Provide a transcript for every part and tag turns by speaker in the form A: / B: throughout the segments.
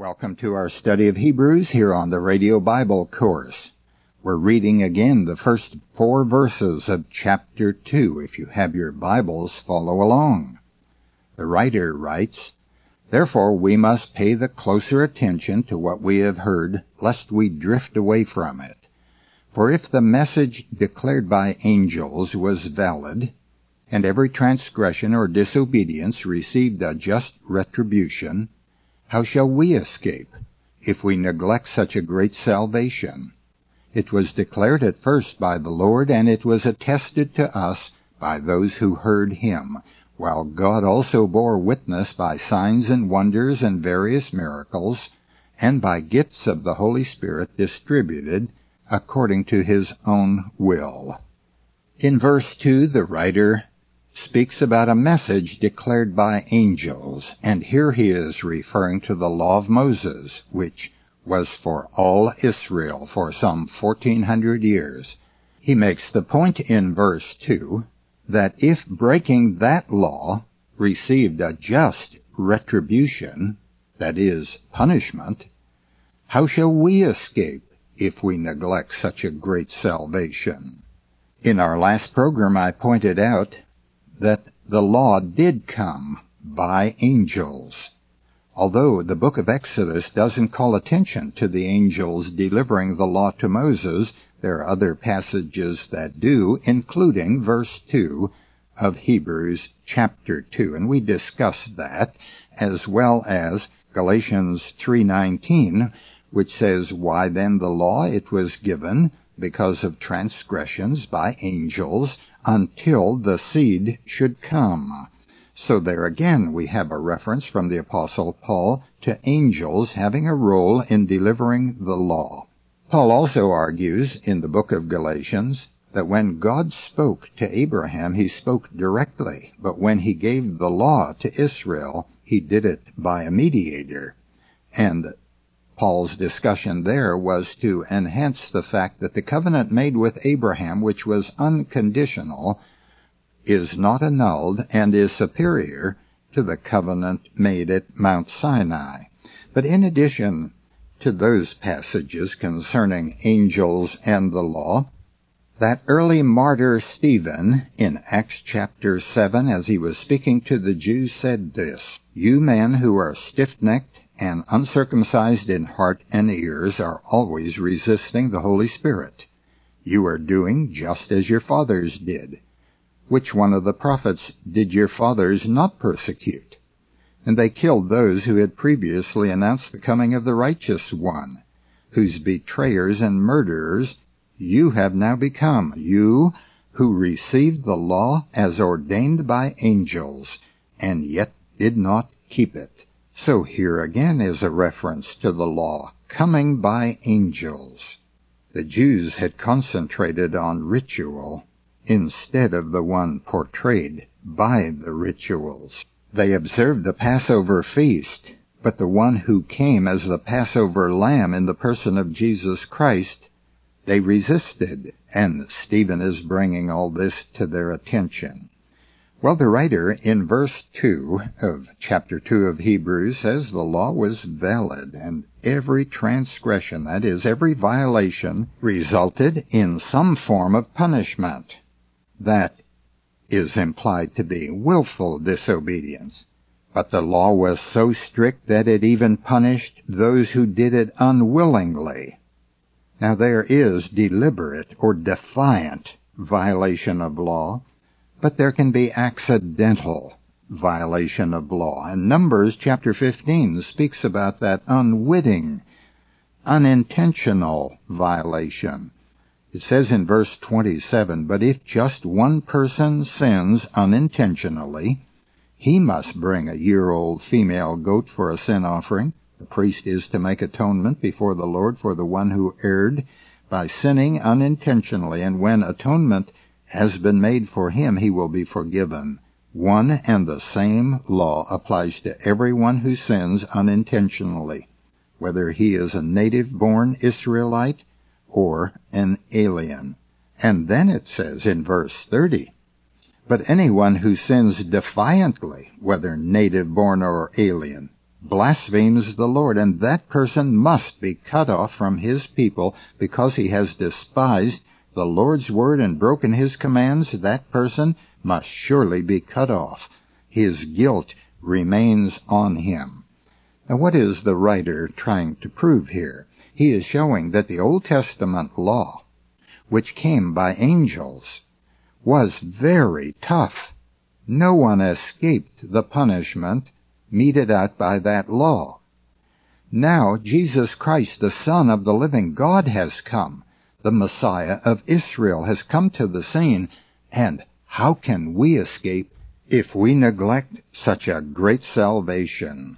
A: Welcome to our study of Hebrews here on the Radio Bible course. We're reading again the first four verses of chapter 2. If you have your Bibles, follow along. The writer writes, Therefore we must pay the closer attention to what we have heard, lest we drift away from it. For if the message declared by angels was valid, and every transgression or disobedience received a just retribution, how shall we escape if we neglect such a great salvation? It was declared at first by the Lord, and it was attested to us by those who heard him, while God also bore witness by signs and wonders and various miracles, and by gifts of the Holy Spirit distributed according to his own will. In verse 2, the writer speaks about a message declared by angels, and here he is referring to the law of Moses, which was for all Israel for some 1400 years. He makes the point in verse 2 that if breaking that law received a just retribution, that is, punishment, how shall we escape if we neglect such a great salvation? In our last program I pointed out that the law did come by angels. Although the book of Exodus doesn't call attention to the angels delivering the law to Moses, there are other passages that do, including verse 2 of Hebrews chapter 2, and we discussed that, as well as Galatians 3:19, which says, "Why then the law? It was given because of transgressions by angels until the seed should come. So there again we have a reference from the apostle Paul to angels having a role in delivering the law. Paul also argues in the book of Galatians that when God spoke to Abraham, he spoke directly, but when he gave the law to Israel, he did it by a mediator. And Paul's discussion there was to enhance the fact that the covenant made with Abraham, which was unconditional, is not annulled and is superior to the covenant made at Mount Sinai. But in addition to those passages concerning angels and the law, that early martyr Stephen in Acts chapter 7, as he was speaking to the Jews, said this, You men who are stiff-necked and uncircumcised in heart and ears are always resisting the Holy Spirit. You are doing just as your fathers did. Which one of the prophets did your fathers not persecute? And they killed those who had previously announced the coming of the righteous one, whose betrayers and murderers you have now become, you who received the law as ordained by angels, and yet did not keep it. So here again is a reference to the law coming by angels. The Jews had concentrated on ritual instead of the one portrayed by the rituals. They observed the Passover feast, but the one who came as the Passover lamb in the person of Jesus Christ, they resisted, and Stephen is bringing all this to their attention. Well, the writer in verse 2 of chapter 2 of Hebrews says the law was valid and every transgression, that is, every violation, resulted in some form of punishment. That is implied to be willful disobedience. But the law was so strict that it even punished those who did it unwillingly. Now there is deliberate or defiant violation of law, but there can be accidental violation of law. And Numbers chapter 15 speaks about that unwitting, unintentional violation. It says in verse 27, But if just one person sins unintentionally, he must bring a year-old female goat for a sin offering. The priest is to make atonement before the Lord for the one who erred by sinning unintentionally, and when atonement has been made for him, he will be forgiven. One and the same law applies to everyone who sins unintentionally, whether he is a native born Israelite or an alien. And then it says in verse 30, But anyone who sins defiantly, whether native born or alien, blasphemes the Lord, and that person must be cut off from his people because he has despised the Lord's word and broken his commands. That person must surely be cut off. His guilt remains on him. Now, what is the writer trying to prove here? He is showing that the Old Testament law, which came by angels, was very tough. No one escaped the punishment meted out by that law. Now Jesus Christ, the Son of the living God, has come. The Messiah of Israel has come to the scene, and how can we escape if we neglect such a great salvation?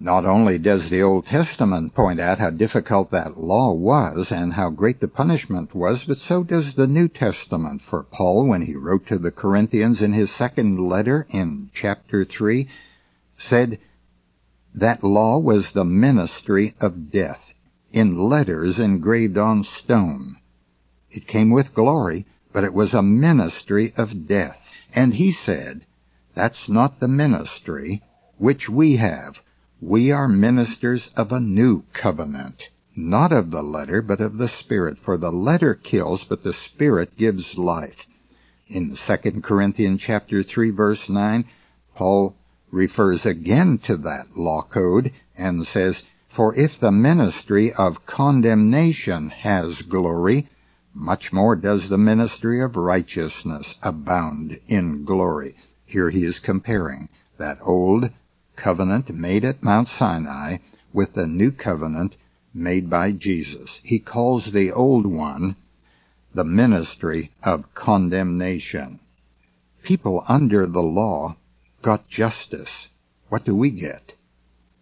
A: Not only does the Old Testament point out how difficult that law was and how great the punishment was, but so does the New Testament. For Paul, when he wrote to the Corinthians in his second letter in chapter 3, said that law was the ministry of death in letters engraved on stone. It came with glory, but it was a ministry of death. And he said, that's not the ministry which we have. We are ministers of a new covenant, not of the letter, but of the Spirit. For the letter kills, but the Spirit gives life. In 2 Corinthians chapter 3 verse 9, Paul refers again to that law code and says, For if the ministry of condemnation has glory, much more does the ministry of righteousness abound in glory. Here he is comparing that old covenant made at Mount Sinai with the new covenant made by Jesus. He calls the old one the ministry of condemnation. People under the law got justice. What do we get?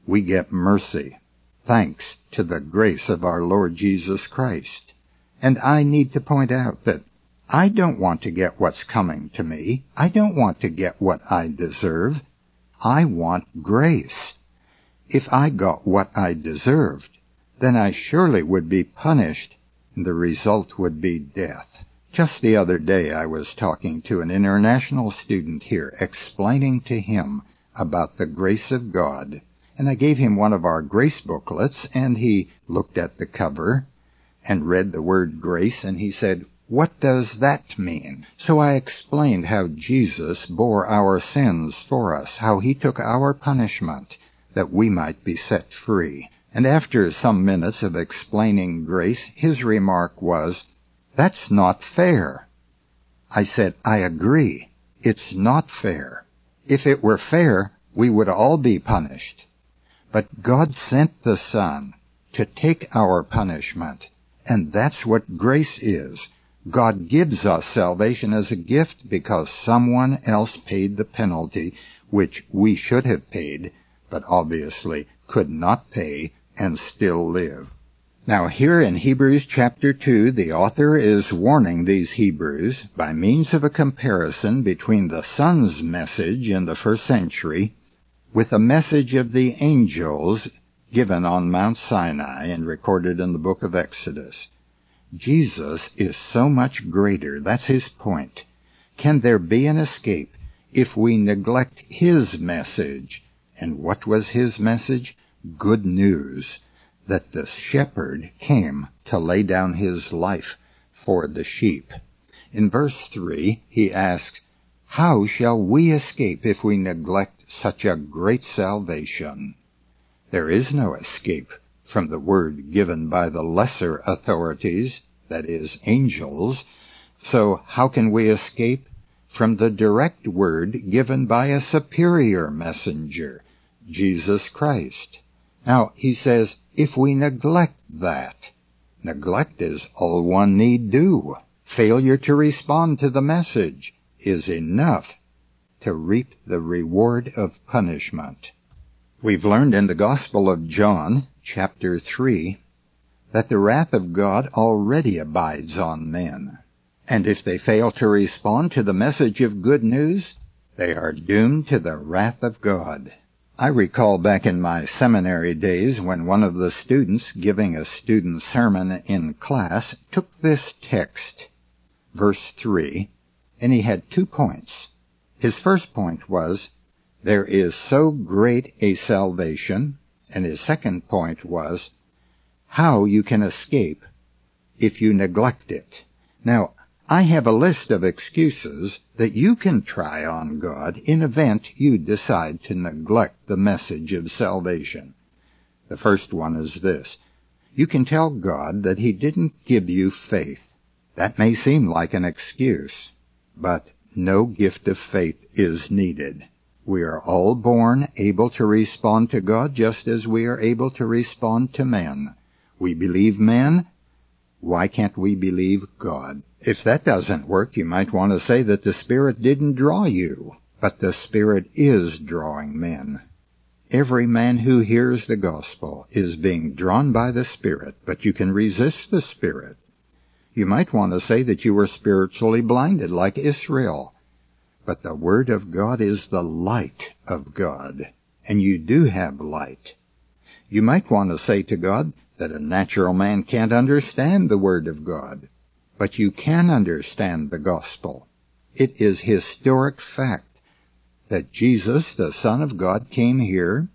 A: We get mercy, thanks to the grace of our Lord Jesus Christ. And I need to point out that I don't want to get what's coming to me. I don't want to get what I deserve. I want grace. If I got what I deserved, then I surely would be punished, and the result would be death. Just the other day I was talking to an international student here, explaining to him about the grace of God. And I gave him one of our grace booklets, and he looked at the cover and read the word grace, and he said, what does that mean? So I explained how Jesus bore our sins for us, how he took our punishment, that we might be set free. And after some minutes of explaining grace, his remark was, that's not fair. I said, I agree. It's not fair. If it were fair, we would all be punished. But God sent the Son to take our punishment. And that's what grace is. God gives us salvation as a gift because someone else paid the penalty which we should have paid, but obviously could not pay and still live. Now here in Hebrews chapter 2, the author is warning these Hebrews by means of a comparison between the Son's message in the first century with a message of the angels given on Mount Sinai and recorded in the book of Exodus. Jesus is so much greater, that's his point. Can there be an escape if we neglect his message? And what was his message? Good news that the shepherd came to lay down his life for the sheep. In verse 3, he asks, How shall we escape if we neglect such a great salvation? There is no escape from the word given by the lesser authorities, that is, angels. So how can we escape? From the direct word given by a superior messenger, Jesus Christ. Now, he says, if we neglect that, neglect is all one need do. Failure to respond to the message is enough to reap the reward of punishment. We've learned in the Gospel of John, chapter 3, that the wrath of God already abides on men. And if they fail to respond to the message of good news, they are doomed to the wrath of God. I recall back in my seminary days when one of the students giving a student sermon in class took this text, verse 3, and he had two points. His first point was, There is so great a salvation, and his second point was how you can escape if you neglect it. Now, I have a list of excuses that you can try on God in event you decide to neglect the message of salvation. The first one is this. You can tell God that He didn't give you faith. That may seem like an excuse, but no gift of faith is needed. We are all born able to respond to God just as we are able to respond to men. We believe men. Why can't we believe God? If that doesn't work, you might want to say that the Spirit didn't draw you, but the Spirit is drawing men. Every man who hears the gospel is being drawn by the Spirit, but you can resist the Spirit. You might want to say that you were spiritually blinded like Israel. But the Word of God is the light of God, and you do have light. You might want to say to God that a natural man can't understand the Word of God. But you can understand the gospel. It is historic fact that Jesus, the Son of God, came here,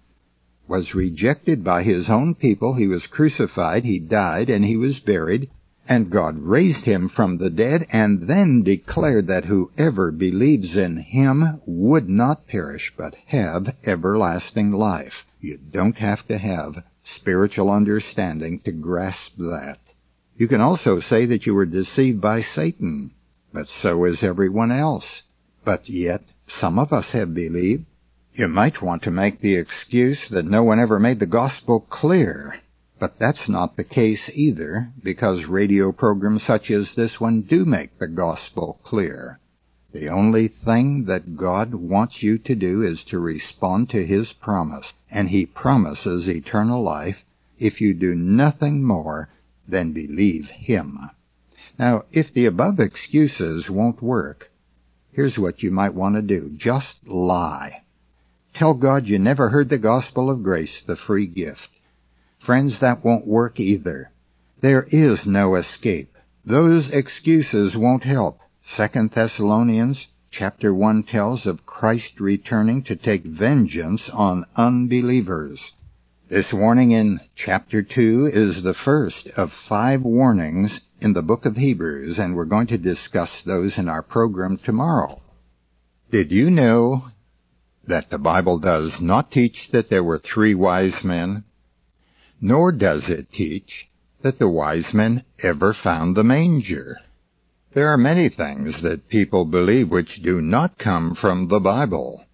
A: was rejected by his own people, he was crucified, he died, and he was buried, and God raised him from the dead, and then declared that whoever believes in him would not perish, but have everlasting life. You don't have to have spiritual understanding to grasp that. You can also say that you were deceived by Satan, but so is everyone else. But yet, some of us have believed. You might want to make the excuse that no one ever made the gospel clear, but that's not the case either, because radio programs such as this one do make the gospel clear. The only thing that God wants you to do is to respond to His promise, and He promises eternal life if you do nothing more than believe him. Now, if the above excuses won't work, here's what you might want to do. Just lie. Tell God you never heard the gospel of grace, the free gift. Friends, that won't work either. There is no escape. Those excuses won't help. Second Thessalonians chapter 1 tells of Christ returning to take vengeance on unbelievers. This warning in chapter 2 is the first of five warnings in the book of Hebrews, and we're going to discuss those in our program tomorrow. Did you know that the Bible does not teach that there were three wise men? Nor does it teach that the wise men ever found the manger. There are many things that people believe which do not come from the Bible.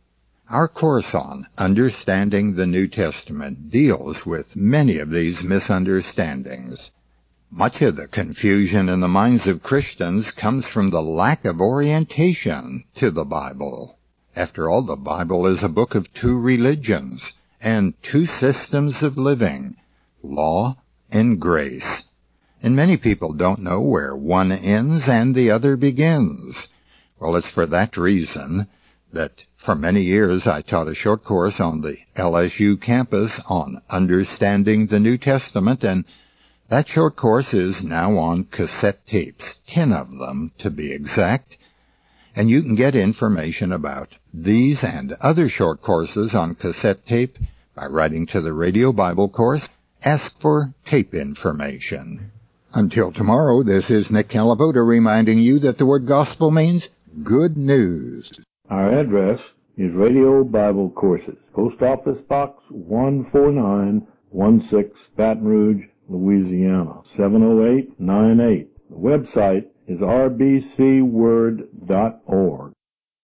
A: Our course on Understanding the New Testament deals with many of these misunderstandings. Much of the confusion in the minds of Christians comes from the lack of orientation to the Bible. After all, the Bible is a book of two religions and two systems of living, law and grace. And many people don't know where one ends and the other begins. Well, it's for that reason that for many years I taught a short course on the LSU campus on understanding the New Testament and that short course is now on cassette tapes, 10 of them to be exact, and you can get information about these and other short courses on cassette tape by writing to the Radio Bible course, ask for tape information. Until tomorrow, this is Nick Calavoda reminding you that the word gospel means good news.
B: Our address is Radio Bible Courses, Post Office Box 14916, Baton Rouge, Louisiana 70898. The website is rbcword.org.